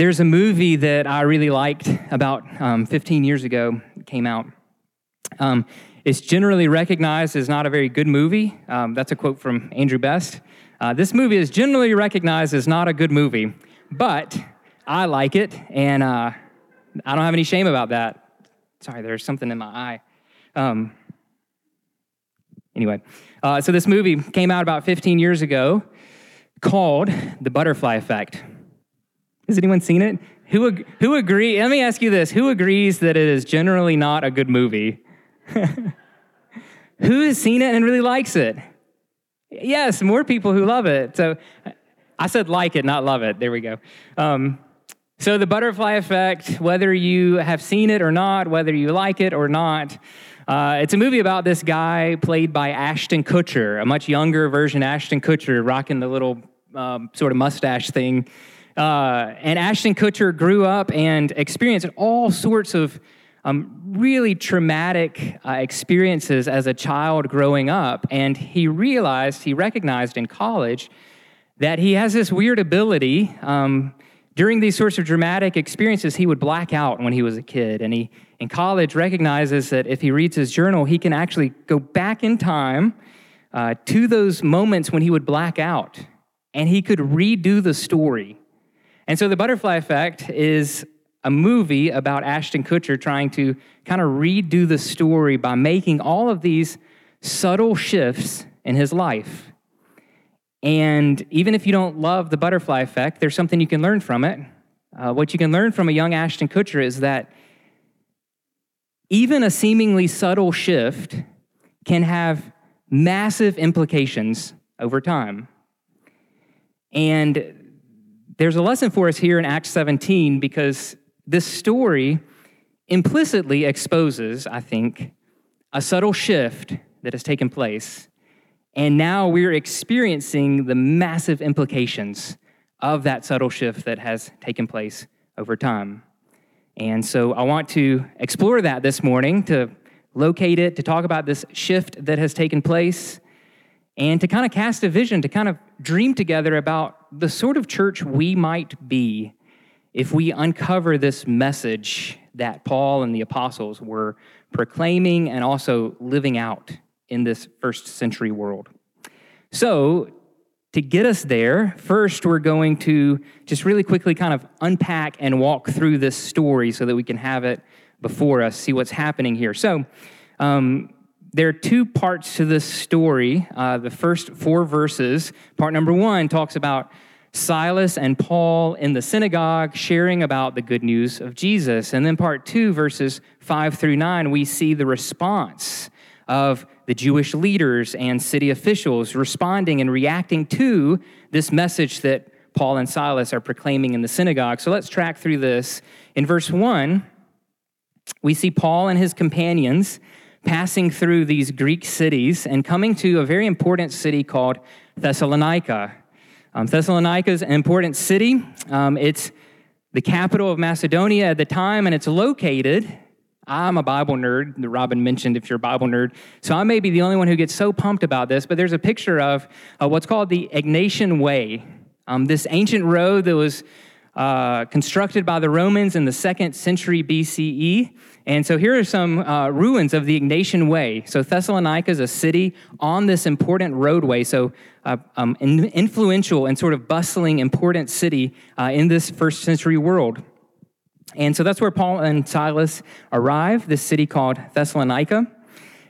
There's a movie that I really liked about um, 15 years ago, came out. Um, it's generally recognized as not a very good movie. Um, that's a quote from Andrew Best. Uh, this movie is generally recognized as not a good movie, but I like it, and uh, I don't have any shame about that. Sorry, there's something in my eye. Um, anyway, uh, so this movie came out about 15 years ago called The Butterfly Effect. Has anyone seen it? Who, who agree? Let me ask you this. Who agrees that it is generally not a good movie? who has seen it and really likes it? Yes, more people who love it. So I said like it, not love it. There we go. Um, so, the butterfly effect, whether you have seen it or not, whether you like it or not, uh, it's a movie about this guy played by Ashton Kutcher, a much younger version Ashton Kutcher, rocking the little um, sort of mustache thing. Uh, and Ashton Kutcher grew up and experienced all sorts of um, really traumatic uh, experiences as a child growing up. And he realized, he recognized in college that he has this weird ability. Um, during these sorts of dramatic experiences, he would black out when he was a kid. And he, in college, recognizes that if he reads his journal, he can actually go back in time uh, to those moments when he would black out and he could redo the story. And so, The Butterfly Effect is a movie about Ashton Kutcher trying to kind of redo the story by making all of these subtle shifts in his life. And even if you don't love the butterfly effect, there's something you can learn from it. Uh, what you can learn from a young Ashton Kutcher is that even a seemingly subtle shift can have massive implications over time. And there's a lesson for us here in Acts 17 because this story implicitly exposes, I think, a subtle shift that has taken place and now we're experiencing the massive implications of that subtle shift that has taken place over time. And so I want to explore that this morning, to locate it, to talk about this shift that has taken place, and to kind of cast a vision, to kind of dream together about the sort of church we might be if we uncover this message that Paul and the apostles were proclaiming and also living out in this first century world. So, to get us there, first we're going to just really quickly kind of unpack and walk through this story so that we can have it before us, see what's happening here. So, um, there are two parts to this story. Uh, the first four verses, part number one, talks about Silas and Paul in the synagogue sharing about the good news of Jesus. And then part two, verses five through nine, we see the response of the Jewish leaders and city officials responding and reacting to this message that Paul and Silas are proclaiming in the synagogue. So let's track through this. In verse 1, we see Paul and his companions passing through these Greek cities and coming to a very important city called Thessalonica. Um, Thessalonica is an important city. Um, it's the capital of Macedonia at the time, and it's located I'm a Bible nerd, that Robin mentioned if you're a Bible nerd. So I may be the only one who gets so pumped about this, but there's a picture of uh, what's called the Egnatian Way, um, this ancient road that was uh, constructed by the Romans in the second century BCE. And so here are some uh, ruins of the Egnatian Way. So Thessalonica is a city on this important roadway, so uh, um, influential and sort of bustling, important city uh, in this first century world. And so that's where Paul and Silas arrive, this city called Thessalonica.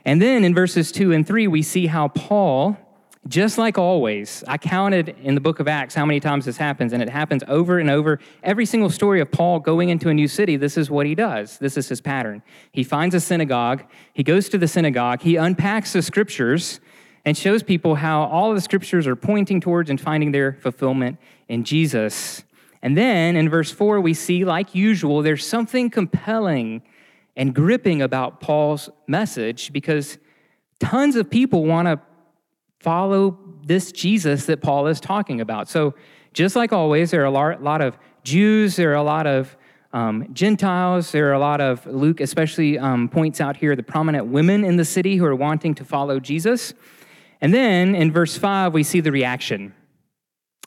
And then in verses 2 and 3, we see how Paul, just like always, I counted in the book of Acts how many times this happens, and it happens over and over. Every single story of Paul going into a new city, this is what he does. This is his pattern. He finds a synagogue, he goes to the synagogue, he unpacks the scriptures, and shows people how all the scriptures are pointing towards and finding their fulfillment in Jesus. And then in verse 4, we see, like usual, there's something compelling and gripping about Paul's message because tons of people want to follow this Jesus that Paul is talking about. So, just like always, there are a lot of Jews, there are a lot of um, Gentiles, there are a lot of, Luke especially um, points out here, the prominent women in the city who are wanting to follow Jesus. And then in verse 5, we see the reaction.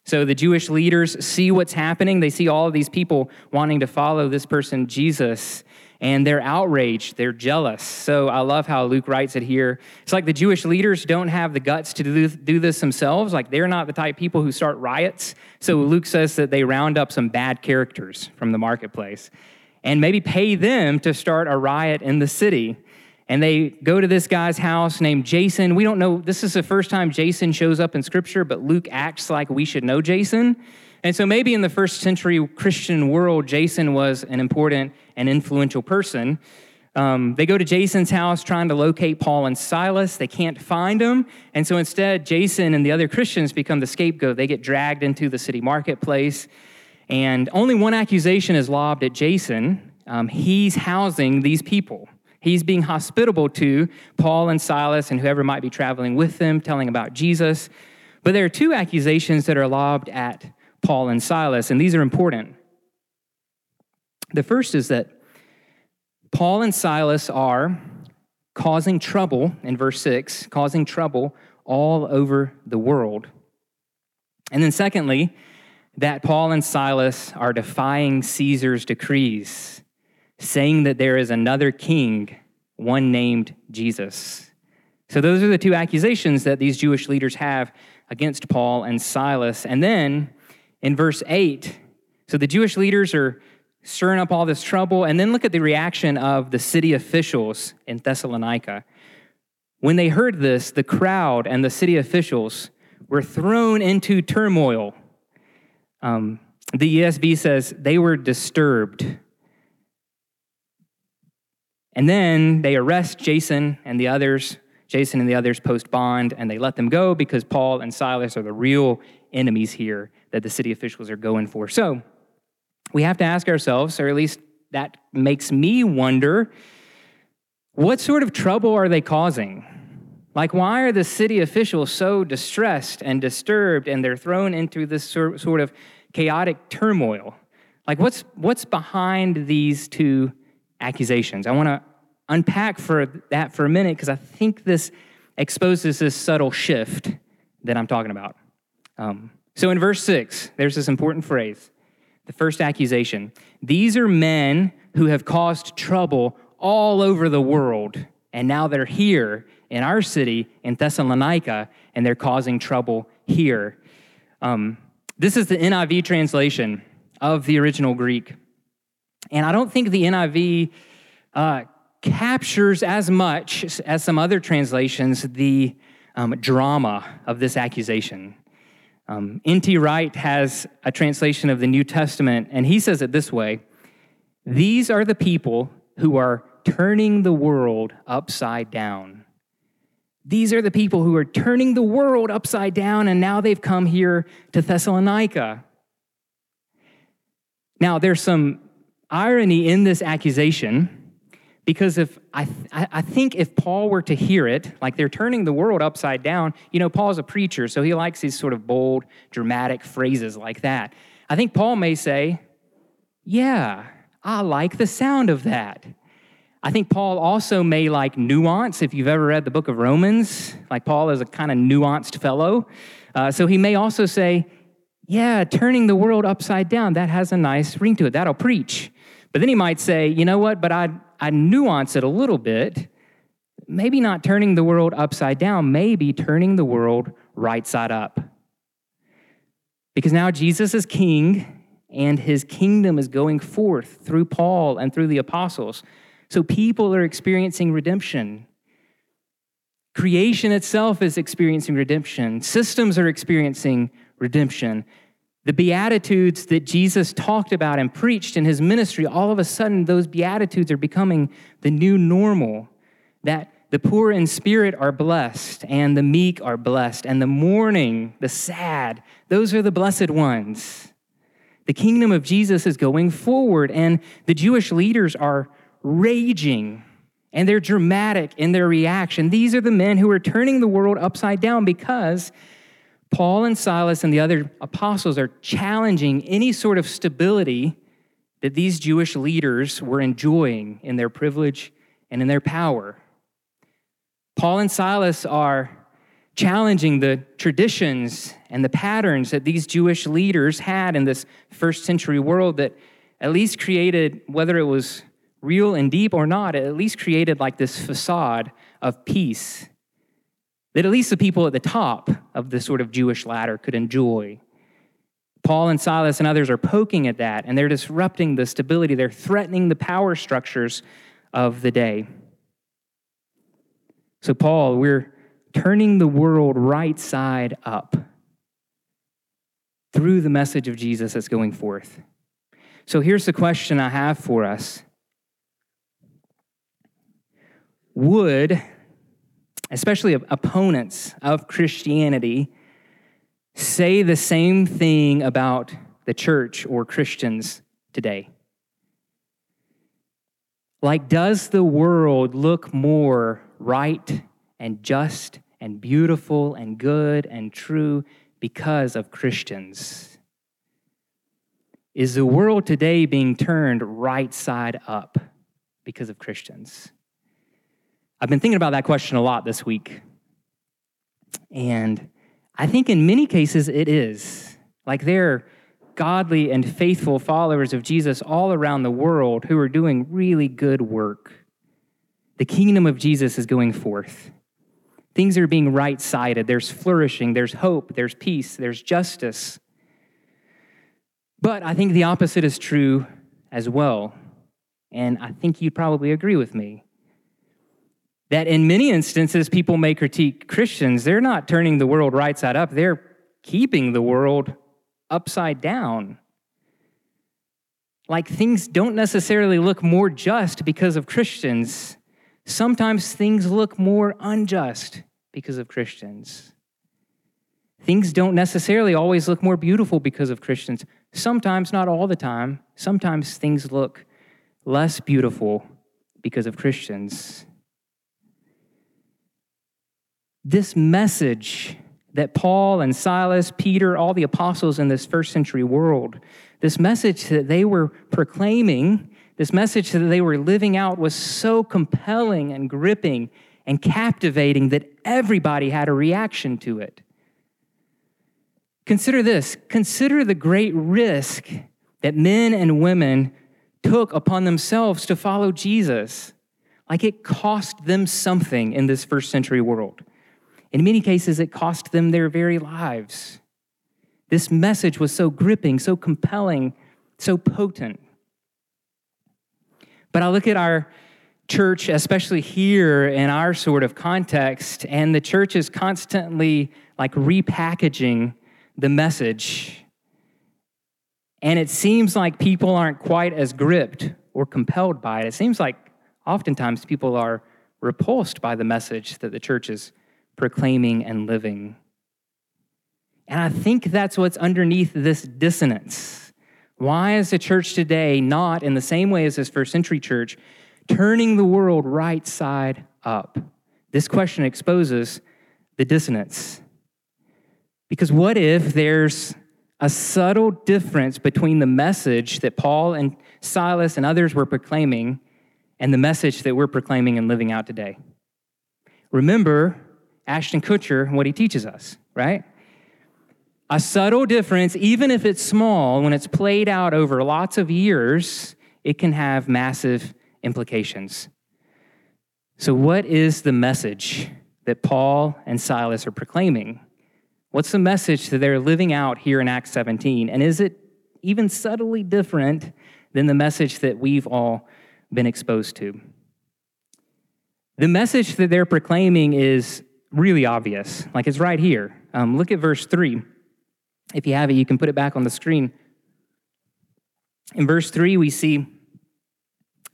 So the Jewish leaders see what's happening. They see all of these people wanting to follow this person, Jesus, and they're outraged. They're jealous. So I love how Luke writes it here. It's like the Jewish leaders don't have the guts to do, do this themselves. Like they're not the type of people who start riots. So Luke says that they round up some bad characters from the marketplace and maybe pay them to start a riot in the city and they go to this guy's house named Jason. We don't know, this is the first time Jason shows up in scripture, but Luke acts like we should know Jason. And so maybe in the first century Christian world, Jason was an important and influential person. Um, they go to Jason's house trying to locate Paul and Silas. They can't find them. And so instead, Jason and the other Christians become the scapegoat. They get dragged into the city marketplace. And only one accusation is lobbed at Jason. Um, he's housing these people. He's being hospitable to Paul and Silas and whoever might be traveling with them, telling about Jesus. But there are two accusations that are lobbed at Paul and Silas, and these are important. The first is that Paul and Silas are causing trouble, in verse 6, causing trouble all over the world. And then, secondly, that Paul and Silas are defying Caesar's decrees saying that there is another king, one named Jesus. So, those are the two accusations that these Jewish leaders have against Paul and Silas. And then in verse 8, so the Jewish leaders are stirring up all this trouble. And then look at the reaction of the city officials in Thessalonica. When they heard this, the crowd and the city officials were thrown into turmoil. Um, the ESV says they were disturbed. And then they arrest Jason and the others. Jason and the others post bond and they let them go because Paul and Silas are the real enemies here that the city officials are going for. So we have to ask ourselves, or at least that makes me wonder, what sort of trouble are they causing? Like, why are the city officials so distressed and disturbed and they're thrown into this sort of chaotic turmoil? Like, what's, what's behind these two accusations. I want to unpack for that for a minute because I think this exposes this subtle shift that I'm talking about. Um, so in verse 6, there's this important phrase the first accusation. These are men who have caused trouble all over the world, and now they're here in our city in Thessalonica, and they're causing trouble here. Um, this is the NIV translation of the original Greek. And I don't think the NIV uh, captures as much as some other translations the um, drama of this accusation. Um, N.T. Wright has a translation of the New Testament, and he says it this way These are the people who are turning the world upside down. These are the people who are turning the world upside down, and now they've come here to Thessalonica. Now, there's some irony in this accusation because if I, th- I think if Paul were to hear it, like they're turning the world upside down, you know, Paul's a preacher, so he likes these sort of bold, dramatic phrases like that. I think Paul may say, Yeah, I like the sound of that. I think Paul also may like nuance. If you've ever read the book of Romans, like Paul is a kind of nuanced fellow. Uh, so he may also say, Yeah, turning the world upside down, that has a nice ring to it. That'll preach. But then he might say, you know what, but I, I nuance it a little bit. Maybe not turning the world upside down, maybe turning the world right side up. Because now Jesus is king and his kingdom is going forth through Paul and through the apostles. So people are experiencing redemption. Creation itself is experiencing redemption. Systems are experiencing redemption. The Beatitudes that Jesus talked about and preached in his ministry, all of a sudden, those Beatitudes are becoming the new normal. That the poor in spirit are blessed, and the meek are blessed, and the mourning, the sad, those are the blessed ones. The kingdom of Jesus is going forward, and the Jewish leaders are raging and they're dramatic in their reaction. These are the men who are turning the world upside down because Paul and Silas and the other apostles are challenging any sort of stability that these Jewish leaders were enjoying in their privilege and in their power. Paul and Silas are challenging the traditions and the patterns that these Jewish leaders had in this first century world that at least created, whether it was real and deep or not, it at least created like this facade of peace that at least the people at the top of the sort of Jewish ladder could enjoy. Paul and Silas and others are poking at that, and they're disrupting the stability. They're threatening the power structures of the day. So, Paul, we're turning the world right side up through the message of Jesus that's going forth. So, here's the question I have for us Would, especially opponents of Christianity, say the same thing about the church or Christians today? Like, does the world look more right and just and beautiful and good and true because of Christians? Is the world today being turned right side up because of Christians? I've been thinking about that question a lot this week. And I think in many cases it is. Like there are godly and faithful followers of Jesus all around the world who are doing really good work. The kingdom of Jesus is going forth. Things are being right sided. There's flourishing, there's hope, there's peace, there's justice. But I think the opposite is true as well. And I think you'd probably agree with me that in many instances, people may critique Christians. They're not turning the world right side up, they're keeping the world upside down. Like things don't necessarily look more just because of Christians. Sometimes things look more unjust because of Christians. Things don't necessarily always look more beautiful because of Christians. Sometimes, not all the time. Sometimes things look less beautiful because of Christians. This message that Paul and Silas, Peter, all the apostles in this first century world, this message that they were proclaiming, this message that they were living out was so compelling and gripping and captivating that everybody had a reaction to it. Consider this consider the great risk that men and women took upon themselves to follow Jesus. Like it cost them something in this first century world. In many cases, it cost them their very lives. This message was so gripping, so compelling, so potent. But I look at our church, especially here in our sort of context, and the church is constantly like repackaging the message. And it seems like people aren't quite as gripped or compelled by it. It seems like oftentimes people are repulsed by the message that the church is proclaiming and living. And I think that's what's underneath this dissonance. Why is the church today not, in the same way as this first century church, turning the world right side up? This question exposes the dissonance. Because what if there's a subtle difference between the message that Paul and Silas and others were proclaiming and the message that we're proclaiming and living out today? Remember, Ashton Kutcher and what he teaches us, right? A subtle difference, even if it's small, when it's played out over lots of years, it can have massive implications. So, what is the message that Paul and Silas are proclaiming? What's the message that they're living out here in Acts 17? And is it even subtly different than the message that we've all been exposed to? The message that they're proclaiming is really obvious. Like it's right here. Um, look at verse 3. If you have it, you can put it back on the screen. In verse 3, we see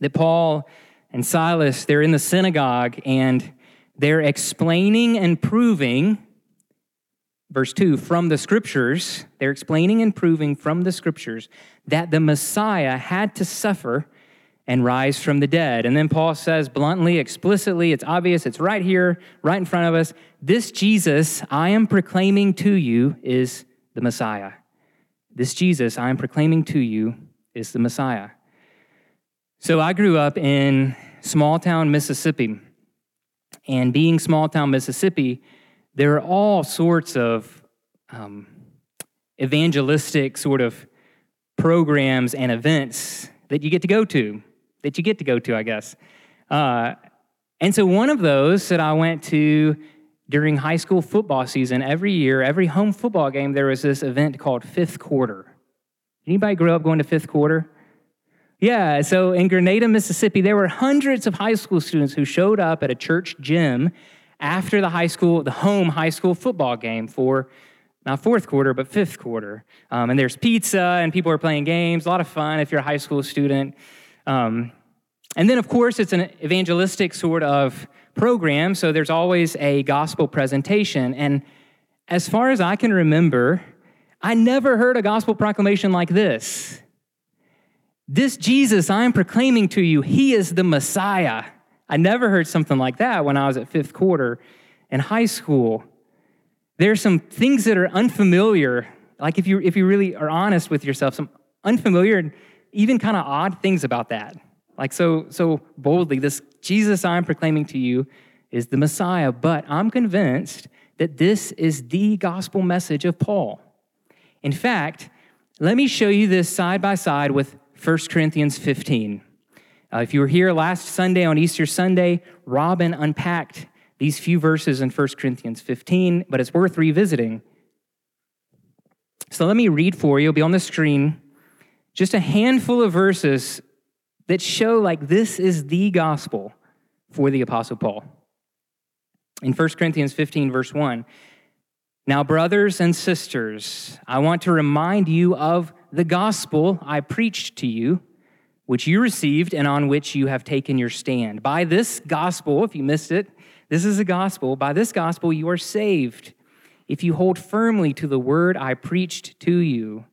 that Paul and Silas, they're in the synagogue and they're explaining and proving, verse 2, from the scriptures, they're explaining and proving from the scriptures that the Messiah had to suffer and rise from the dead. And then Paul says bluntly, explicitly, it's obvious, it's right here, right in front of us. This Jesus I am proclaiming to you is the Messiah. This Jesus I am proclaiming to you is the Messiah. So I grew up in small town Mississippi. And being small town Mississippi, there are all sorts of um, evangelistic sort of programs and events that you get to go to, that you get to go to, I guess. Uh, and so one of those that I went to during high school football season, every year, every home football game, there was this event called Fifth Quarter. Anybody grow up going to Fifth Quarter? Yeah, so in Grenada, Mississippi, there were hundreds of high school students who showed up at a church gym after the high school, the home high school football game for not fourth quarter, but fifth quarter. Um, and there's pizza, and people are playing games. A lot of fun if you're a high school student. Um, and then, of course, it's an evangelistic sort of program, so there's always a gospel presentation. And as far as I can remember, I never heard a gospel proclamation like this. This Jesus I am proclaiming to you, he is the Messiah. I never heard something like that when I was at fifth quarter in high school. There's some things that are unfamiliar, like if you, if you really are honest with yourself, some unfamiliar, even kind of odd things about that. Like so, so boldly, this Jesus I'm proclaiming to you is the Messiah, but I'm convinced that this is the gospel message of Paul. In fact, let me show you this side by side with 1 Corinthians 15. Uh, if you were here last Sunday on Easter Sunday, Robin unpacked these few verses in 1 Corinthians 15, but it's worth revisiting. So let me read for you, it'll be on the screen, just a handful of verses that show like this is the gospel for the Apostle Paul. In 1 Corinthians 15, verse 1, now, brothers and sisters, I want to remind you of the gospel I preached to you, which you received and on which you have taken your stand. By this gospel, if you missed it, this is the gospel. By this gospel, you are saved if you hold firmly to the word I preached to you.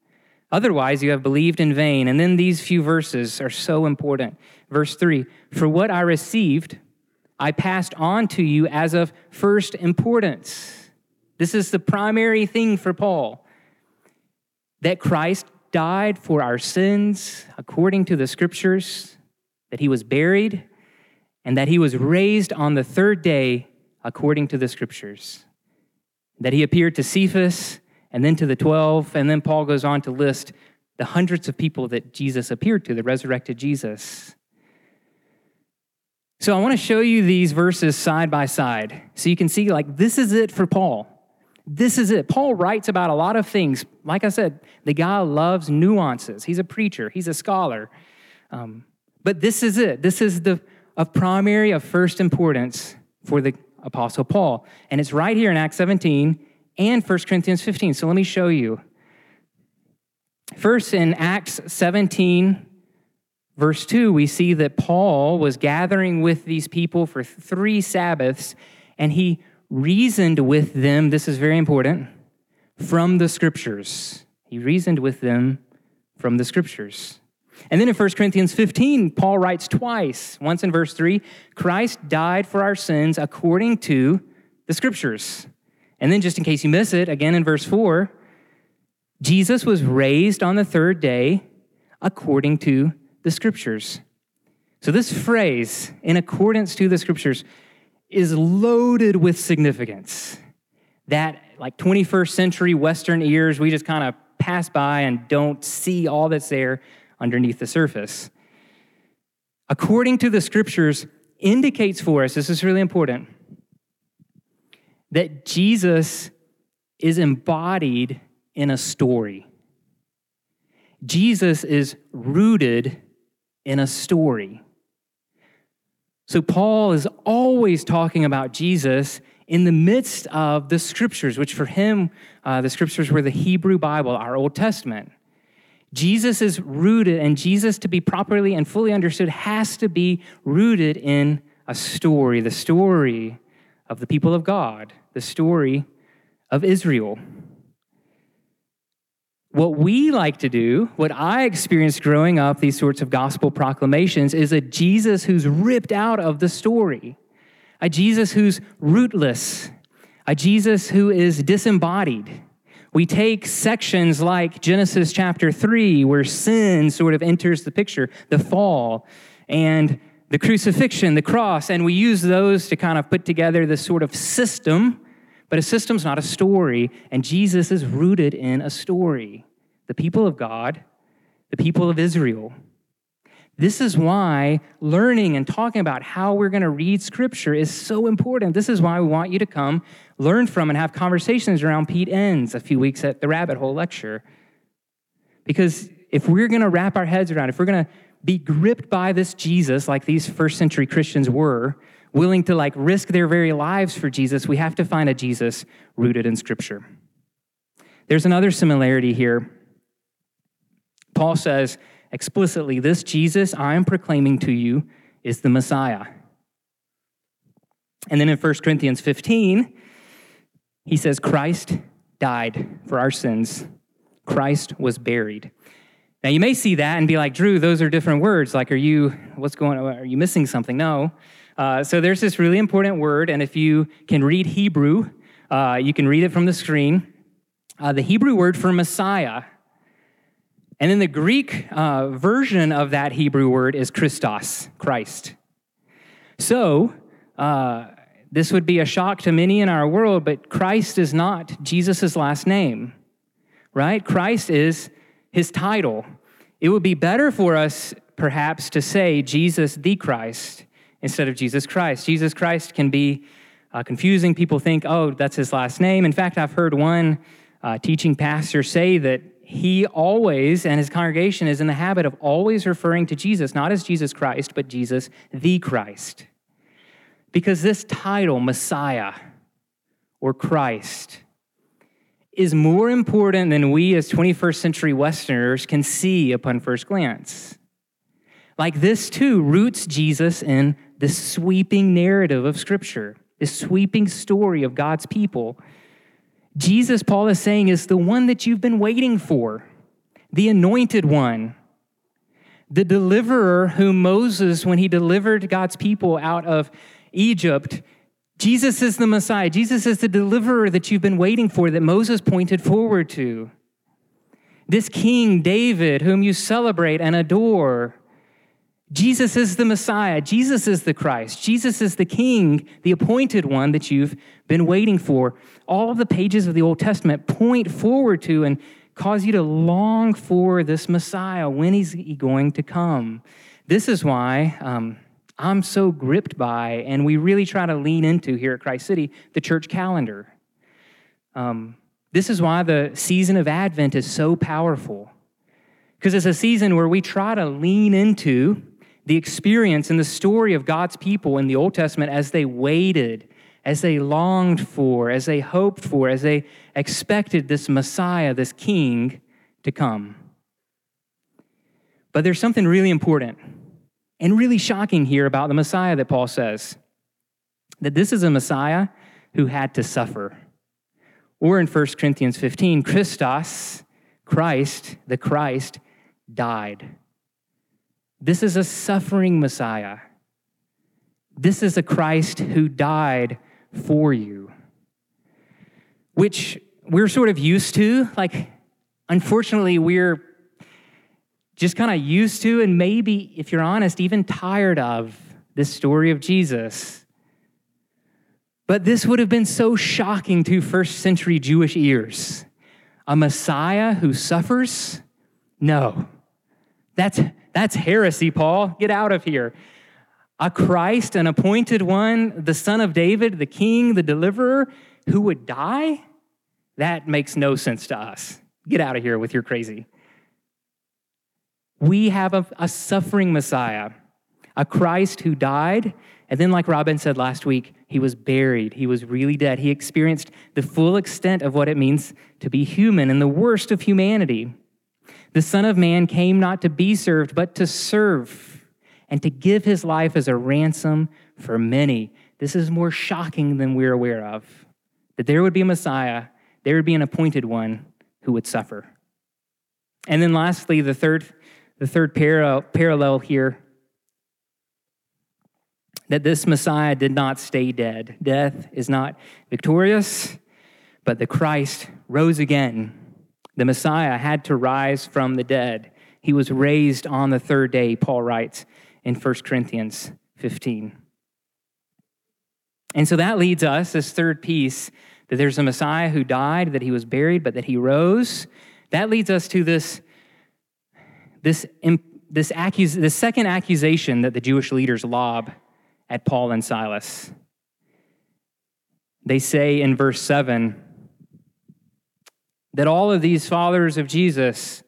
Otherwise, you have believed in vain. And then these few verses are so important. Verse 3 For what I received, I passed on to you as of first importance. This is the primary thing for Paul that Christ died for our sins according to the scriptures, that he was buried, and that he was raised on the third day according to the scriptures, that he appeared to Cephas and then to the 12. And then Paul goes on to list the hundreds of people that Jesus appeared to, the resurrected Jesus. So I want to show you these verses side by side so you can see, like, this is it for Paul. This is it. Paul writes about a lot of things. Like I said, the guy loves nuances. He's a preacher, he's a scholar. Um, but this is it. This is the of primary, of first importance for the Apostle Paul. And it's right here in Acts 17 and 1 Corinthians 15. So let me show you. First, in Acts 17, verse 2, we see that Paul was gathering with these people for three Sabbaths, and he reasoned with them. This is very important from the scriptures. He reasoned with them from the scriptures. And then in 1 Corinthians 15, Paul writes twice. Once in verse 3, Christ died for our sins according to the scriptures. And then, just in case you miss it, again in verse 4, Jesus was raised on the third day according to the scriptures. So, this phrase, in accordance to the scriptures, is loaded with significance. That, like 21st century Western ears, we just kind of pass by and don't see all that's there underneath the surface. According to the scriptures, indicates for us, this is really important, that Jesus is embodied in a story. Jesus is rooted in a story. So, Paul is always talking about Jesus in the midst of the scriptures, which for him, uh, the scriptures were the Hebrew Bible, our Old Testament. Jesus is rooted, and Jesus, to be properly and fully understood, has to be rooted in a story, the story of the people of God, the story of Israel. What we like to do, what I experienced growing up, these sorts of gospel proclamations, is a Jesus who's ripped out of the story, a Jesus who's rootless, a Jesus who is disembodied. We take sections like Genesis chapter 3, where sin sort of enters the picture, the fall, and the crucifixion, the cross, and we use those to kind of put together this sort of system But a system's not a story, and Jesus is rooted in a story. The people of God, the people of Israel. This is why learning and talking about how we're going to read Scripture is so important. This is why we want you to come learn from and have conversations around Pete Enns a few weeks at the Rabbit Hole Lecture. Because if we're going to wrap our heads around, if we're going to be gripped by this Jesus like these first century Christians were, willing to like risk their very lives for Jesus, we have to find a Jesus rooted in Scripture. There's another similarity here. Paul says, explicitly, This Jesus I am proclaiming to you is the Messiah. And then in 1 Corinthians 15, he says, Christ died for our sins, Christ was buried. Now you may see that and be like, Drew, those are different words. Like, are you, what's going on? Are you missing something? No. Uh, so there's this really important word, and if you can read Hebrew, uh, you can read it from the screen. Uh, the Hebrew word for Messiah and then the Greek uh, version of that Hebrew word is Christos, Christ. So, uh, this would be a shock to many in our world, but Christ is not Jesus' last name, right? Christ is his title. It would be better for us, perhaps, to say Jesus the Christ instead of Jesus Christ. Jesus Christ can be uh, confusing. People think, oh, that's his last name. In fact, I've heard one uh, teaching pastor say that he always, and his congregation is in the habit of always referring to Jesus, not as Jesus Christ, but Jesus the Christ. Because this title, Messiah or Christ, is more important than we as 21st century Westerners can see upon first glance. Like this, too, roots Jesus in the sweeping narrative of Scripture, the sweeping story of God's people Jesus, Paul is saying, is the one that you've been waiting for, the anointed one, the deliverer whom Moses, when he delivered God's people out of Egypt, Jesus is the Messiah. Jesus is the deliverer that you've been waiting for, that Moses pointed forward to. This King David, whom you celebrate and adore, Jesus is the Messiah. Jesus is the Christ. Jesus is the King, the appointed one that you've been waiting for. All of the pages of the Old Testament point forward to and cause you to long for this Messiah. When is he going to come? This is why um, I'm so gripped by, and we really try to lean into here at Christ City, the church calendar. Um, this is why the season of Advent is so powerful. Because it's a season where we try to lean into the experience and the story of God's people in the Old Testament as they waited, as they longed for, as they hoped for, as they expected this Messiah, this King to come. But there's something really important and really shocking here about the Messiah that Paul says that this is a Messiah who had to suffer. Or in 1 Corinthians 15, Christos, Christ, the Christ, died. This is a suffering Messiah. This is a Christ who died for you, which we're sort of used to. Like, unfortunately, we're just kind of used to, and maybe, if you're honest, even tired of this story of Jesus. But this would have been so shocking to first century Jewish ears. A Messiah who suffers? No. That's that's heresy, Paul. Get out of here. A Christ, an appointed one, the son of David, the king, the deliverer, who would die? That makes no sense to us. Get out of here with your crazy. We have a, a suffering Messiah, a Christ who died, and then, like Robin said last week, he was buried. He was really dead. He experienced the full extent of what it means to be human and the worst of humanity. The Son of Man came not to be served, but to serve and to give his life as a ransom for many. This is more shocking than we're aware of. That there would be a Messiah, there would be an appointed one who would suffer. And then lastly, the third, the third parallel, parallel here that this Messiah did not stay dead. Death is not victorious, but the Christ rose again the Messiah had to rise from the dead. He was raised on the third day, Paul writes in 1 Corinthians 15. And so that leads us, this third piece, that there's a Messiah who died, that he was buried, but that he rose. That leads us to this, this, this, accus- this second accusation that the Jewish leaders lob at Paul and Silas. They say in verse 7 that all of these followers of Jesus,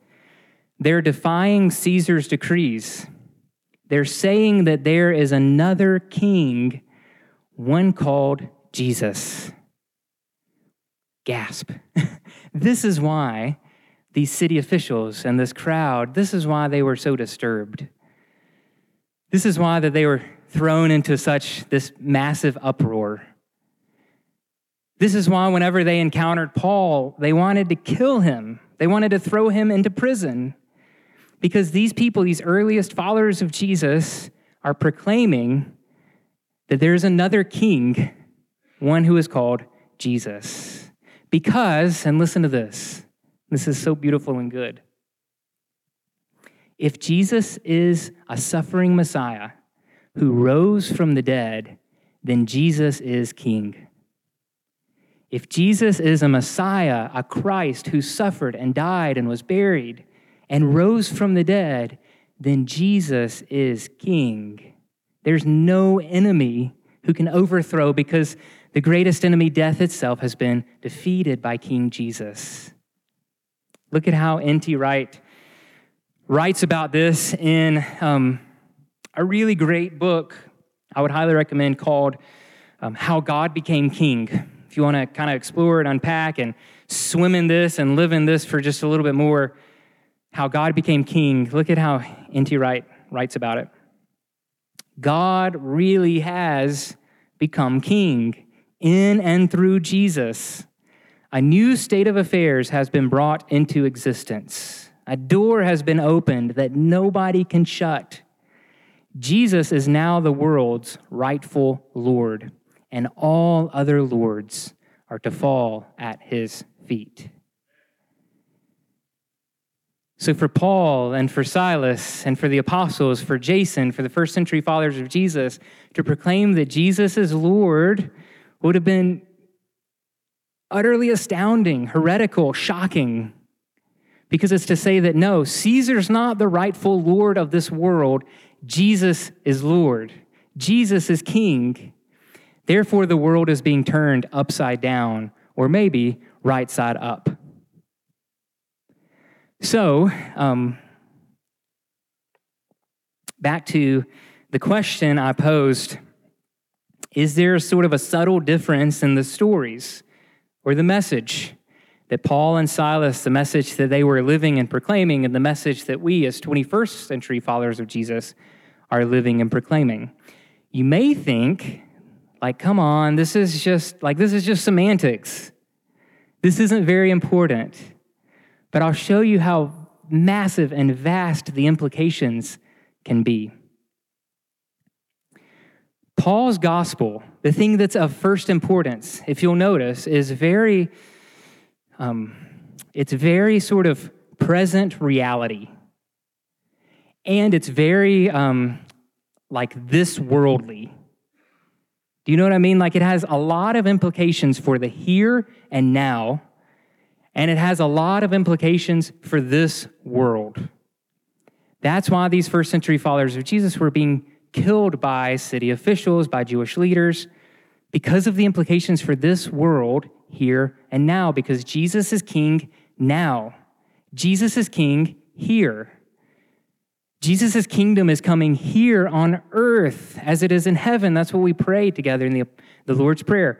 they're defying Caesar's decrees. They're saying that there is another king, one called Jesus. Gasp. this is why these city officials and this crowd, this is why they were so disturbed. This is why that they were thrown into such this massive uproar. This is why whenever they encountered Paul, they wanted to kill him. They wanted to throw him into prison. Because these people, these earliest followers of Jesus, are proclaiming that there's another king, one who is called Jesus. Because, and listen to this, this is so beautiful and good. If Jesus is a suffering Messiah who rose from the dead, then Jesus is king. If Jesus is a Messiah, a Christ who suffered and died and was buried and rose from the dead, then Jesus is king. There's no enemy who can overthrow because the greatest enemy, death itself, has been defeated by King Jesus. Look at how N.T. Wright writes about this in um, a really great book I would highly recommend called um, How God Became King. If you want to kind of explore and unpack and swim in this and live in this for just a little bit more, how God became king, look at how N.T. Wright writes about it. God really has become king in and through Jesus. A new state of affairs has been brought into existence. A door has been opened that nobody can shut. Jesus is now the world's rightful Lord, and all other lords are to fall at his feet. So, for Paul and for Silas and for the apostles, for Jason, for the first century fathers of Jesus, to proclaim that Jesus is Lord would have been utterly astounding, heretical, shocking. Because it's to say that no, Caesar's not the rightful Lord of this world. Jesus is Lord. Jesus is King. Therefore, the world is being turned upside down, or maybe right side up. So, um, back to the question I posed Is there sort of a subtle difference in the stories? Or the message that Paul and Silas, the message that they were living and proclaiming, and the message that we, as 21st century followers of Jesus, are living and proclaiming. You may think, like, come on, this is just like this is just semantics. This isn't very important. But I'll show you how massive and vast the implications can be. Paul's gospel, the thing that's of first importance, if you'll notice, is very, um, it's very sort of present reality. And it's very um, like this worldly. Do you know what I mean? Like it has a lot of implications for the here and now, and it has a lot of implications for this world. That's why these first century followers of Jesus were being killed by city officials, by Jewish leaders, because of the implications for this world here and now, because Jesus is king now. Jesus is king here. Jesus' kingdom is coming here on earth as it is in heaven. That's what we pray together in the, the Lord's Prayer.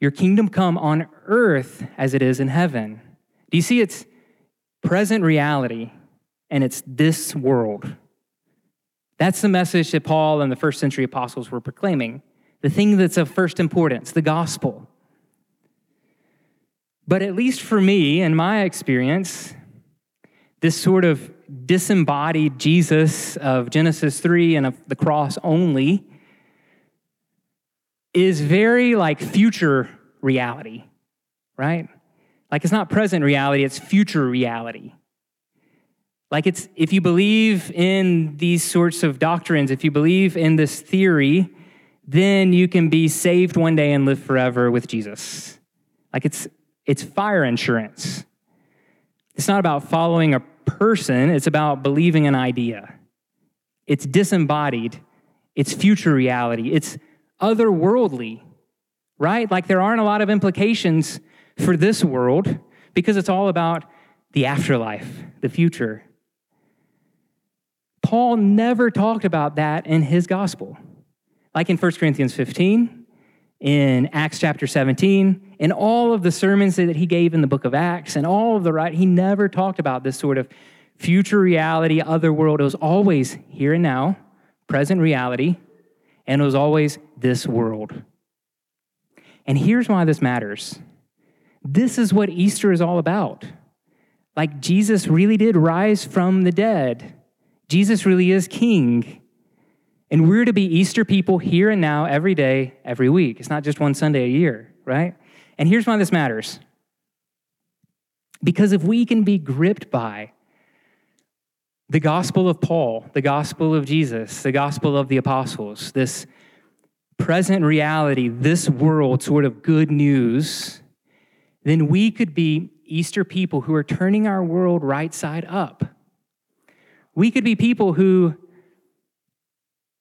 Your kingdom come on earth as it is in heaven. Do you see it's present reality and it's this world? That's the message that Paul and the first century apostles were proclaiming. The thing that's of first importance, the gospel. But at least for me in my experience, this sort of disembodied Jesus of Genesis 3 and of the cross only is very like future reality, right? Like it's not present reality, it's future reality. Like it's if you believe in these sorts of doctrines, if you believe in this theory, then you can be saved one day and live forever with Jesus. Like it's it's fire insurance. It's not about following a person, it's about believing an idea. It's disembodied, it's future reality, it's otherworldly, right? Like there aren't a lot of implications for this world because it's all about the afterlife, the future. Paul never talked about that in his gospel. Like in 1 Corinthians 15, in Acts chapter 17, in all of the sermons that he gave in the book of Acts, and all of the right, he never talked about this sort of future reality, other world. It was always here and now, present reality, and it was always this world. And here's why this matters this is what Easter is all about. Like Jesus really did rise from the dead, Jesus really is king. And we're to be Easter people here and now, every day, every week. It's not just one Sunday a year, right? And here's why this matters. Because if we can be gripped by the gospel of Paul, the gospel of Jesus, the gospel of the apostles, this present reality, this world sort of good news, then we could be Easter people who are turning our world right side up. We could be people who,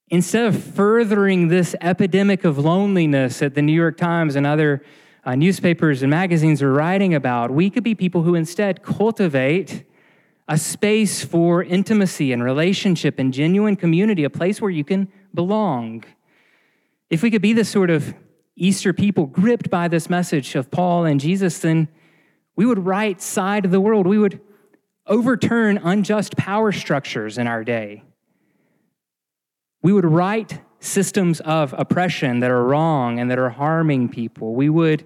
instead of furthering this epidemic of loneliness that the New York Times and other uh, newspapers and magazines are writing about, we could be people who instead cultivate a space for intimacy and relationship and genuine community, a place where you can belong. If we could be this sort of Easter people gripped by this message of Paul and Jesus, then we would right side of the world. We would overturn unjust power structures in our day. We would right systems of oppression that are wrong and that are harming people. We would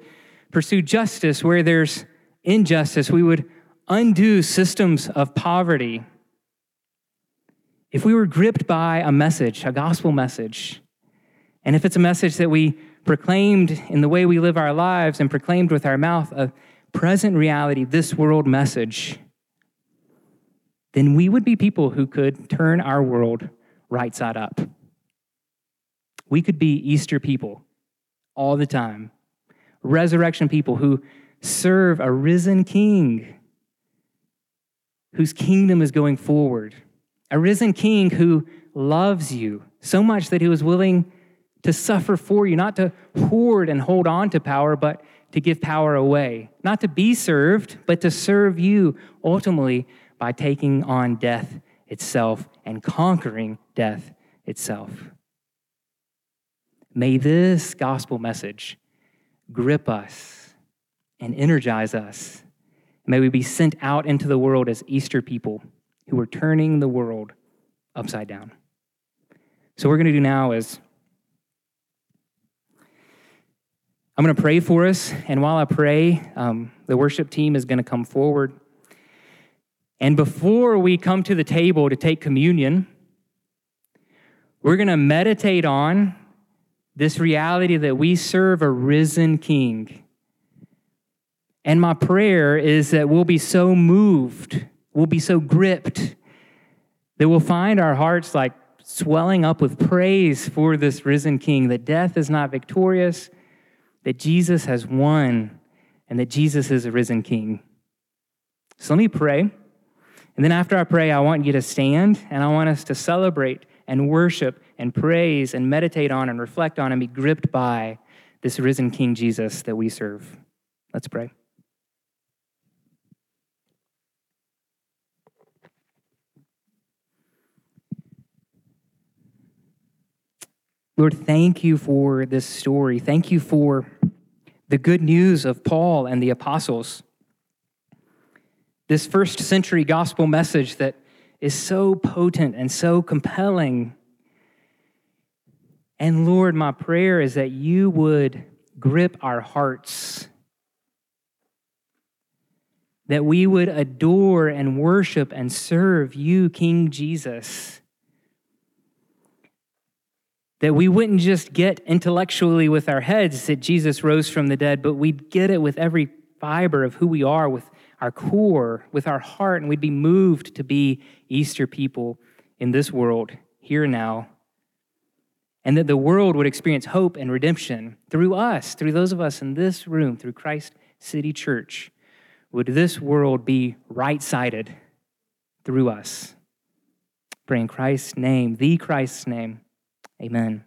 pursue justice where there's injustice. We would undo systems of poverty. If we were gripped by a message, a gospel message, and if it's a message that we proclaimed in the way we live our lives and proclaimed with our mouth, a present reality, this world message, then we would be people who could turn our world right side up. We could be Easter people all the time, resurrection people who serve a risen king whose kingdom is going forward, a risen king who loves you so much that he was willing to suffer for you, not to hoard and hold on to power, but to give power away, not to be served, but to serve you ultimately by taking on death itself and conquering death itself. May this gospel message grip us and energize us. May we be sent out into the world as Easter people who are turning the world upside down. So, what we're going to do now is I'm going to pray for us, and while I pray, um, the worship team is going to come forward. And before we come to the table to take communion, we're going to meditate on this reality that we serve a risen King. And my prayer is that we'll be so moved, we'll be so gripped, that we'll find our hearts like swelling up with praise for this risen King, that death is not victorious that Jesus has won and that Jesus is a risen King. So let me pray. And then after I pray, I want you to stand and I want us to celebrate and worship and praise and meditate on and reflect on and be gripped by this risen King Jesus that we serve. Let's pray. Lord, thank you for this story. Thank you for the good news of Paul and the apostles. This first century gospel message that is so potent and so compelling. And Lord, my prayer is that you would grip our hearts, that we would adore and worship and serve you, King Jesus that we wouldn't just get intellectually with our heads that Jesus rose from the dead, but we'd get it with every fiber of who we are, with our core, with our heart, and we'd be moved to be Easter people in this world, here now. And that the world would experience hope and redemption through us, through those of us in this room, through Christ City Church, would this world be right sided through us? Pray in Christ's name, the Christ's name. Amen.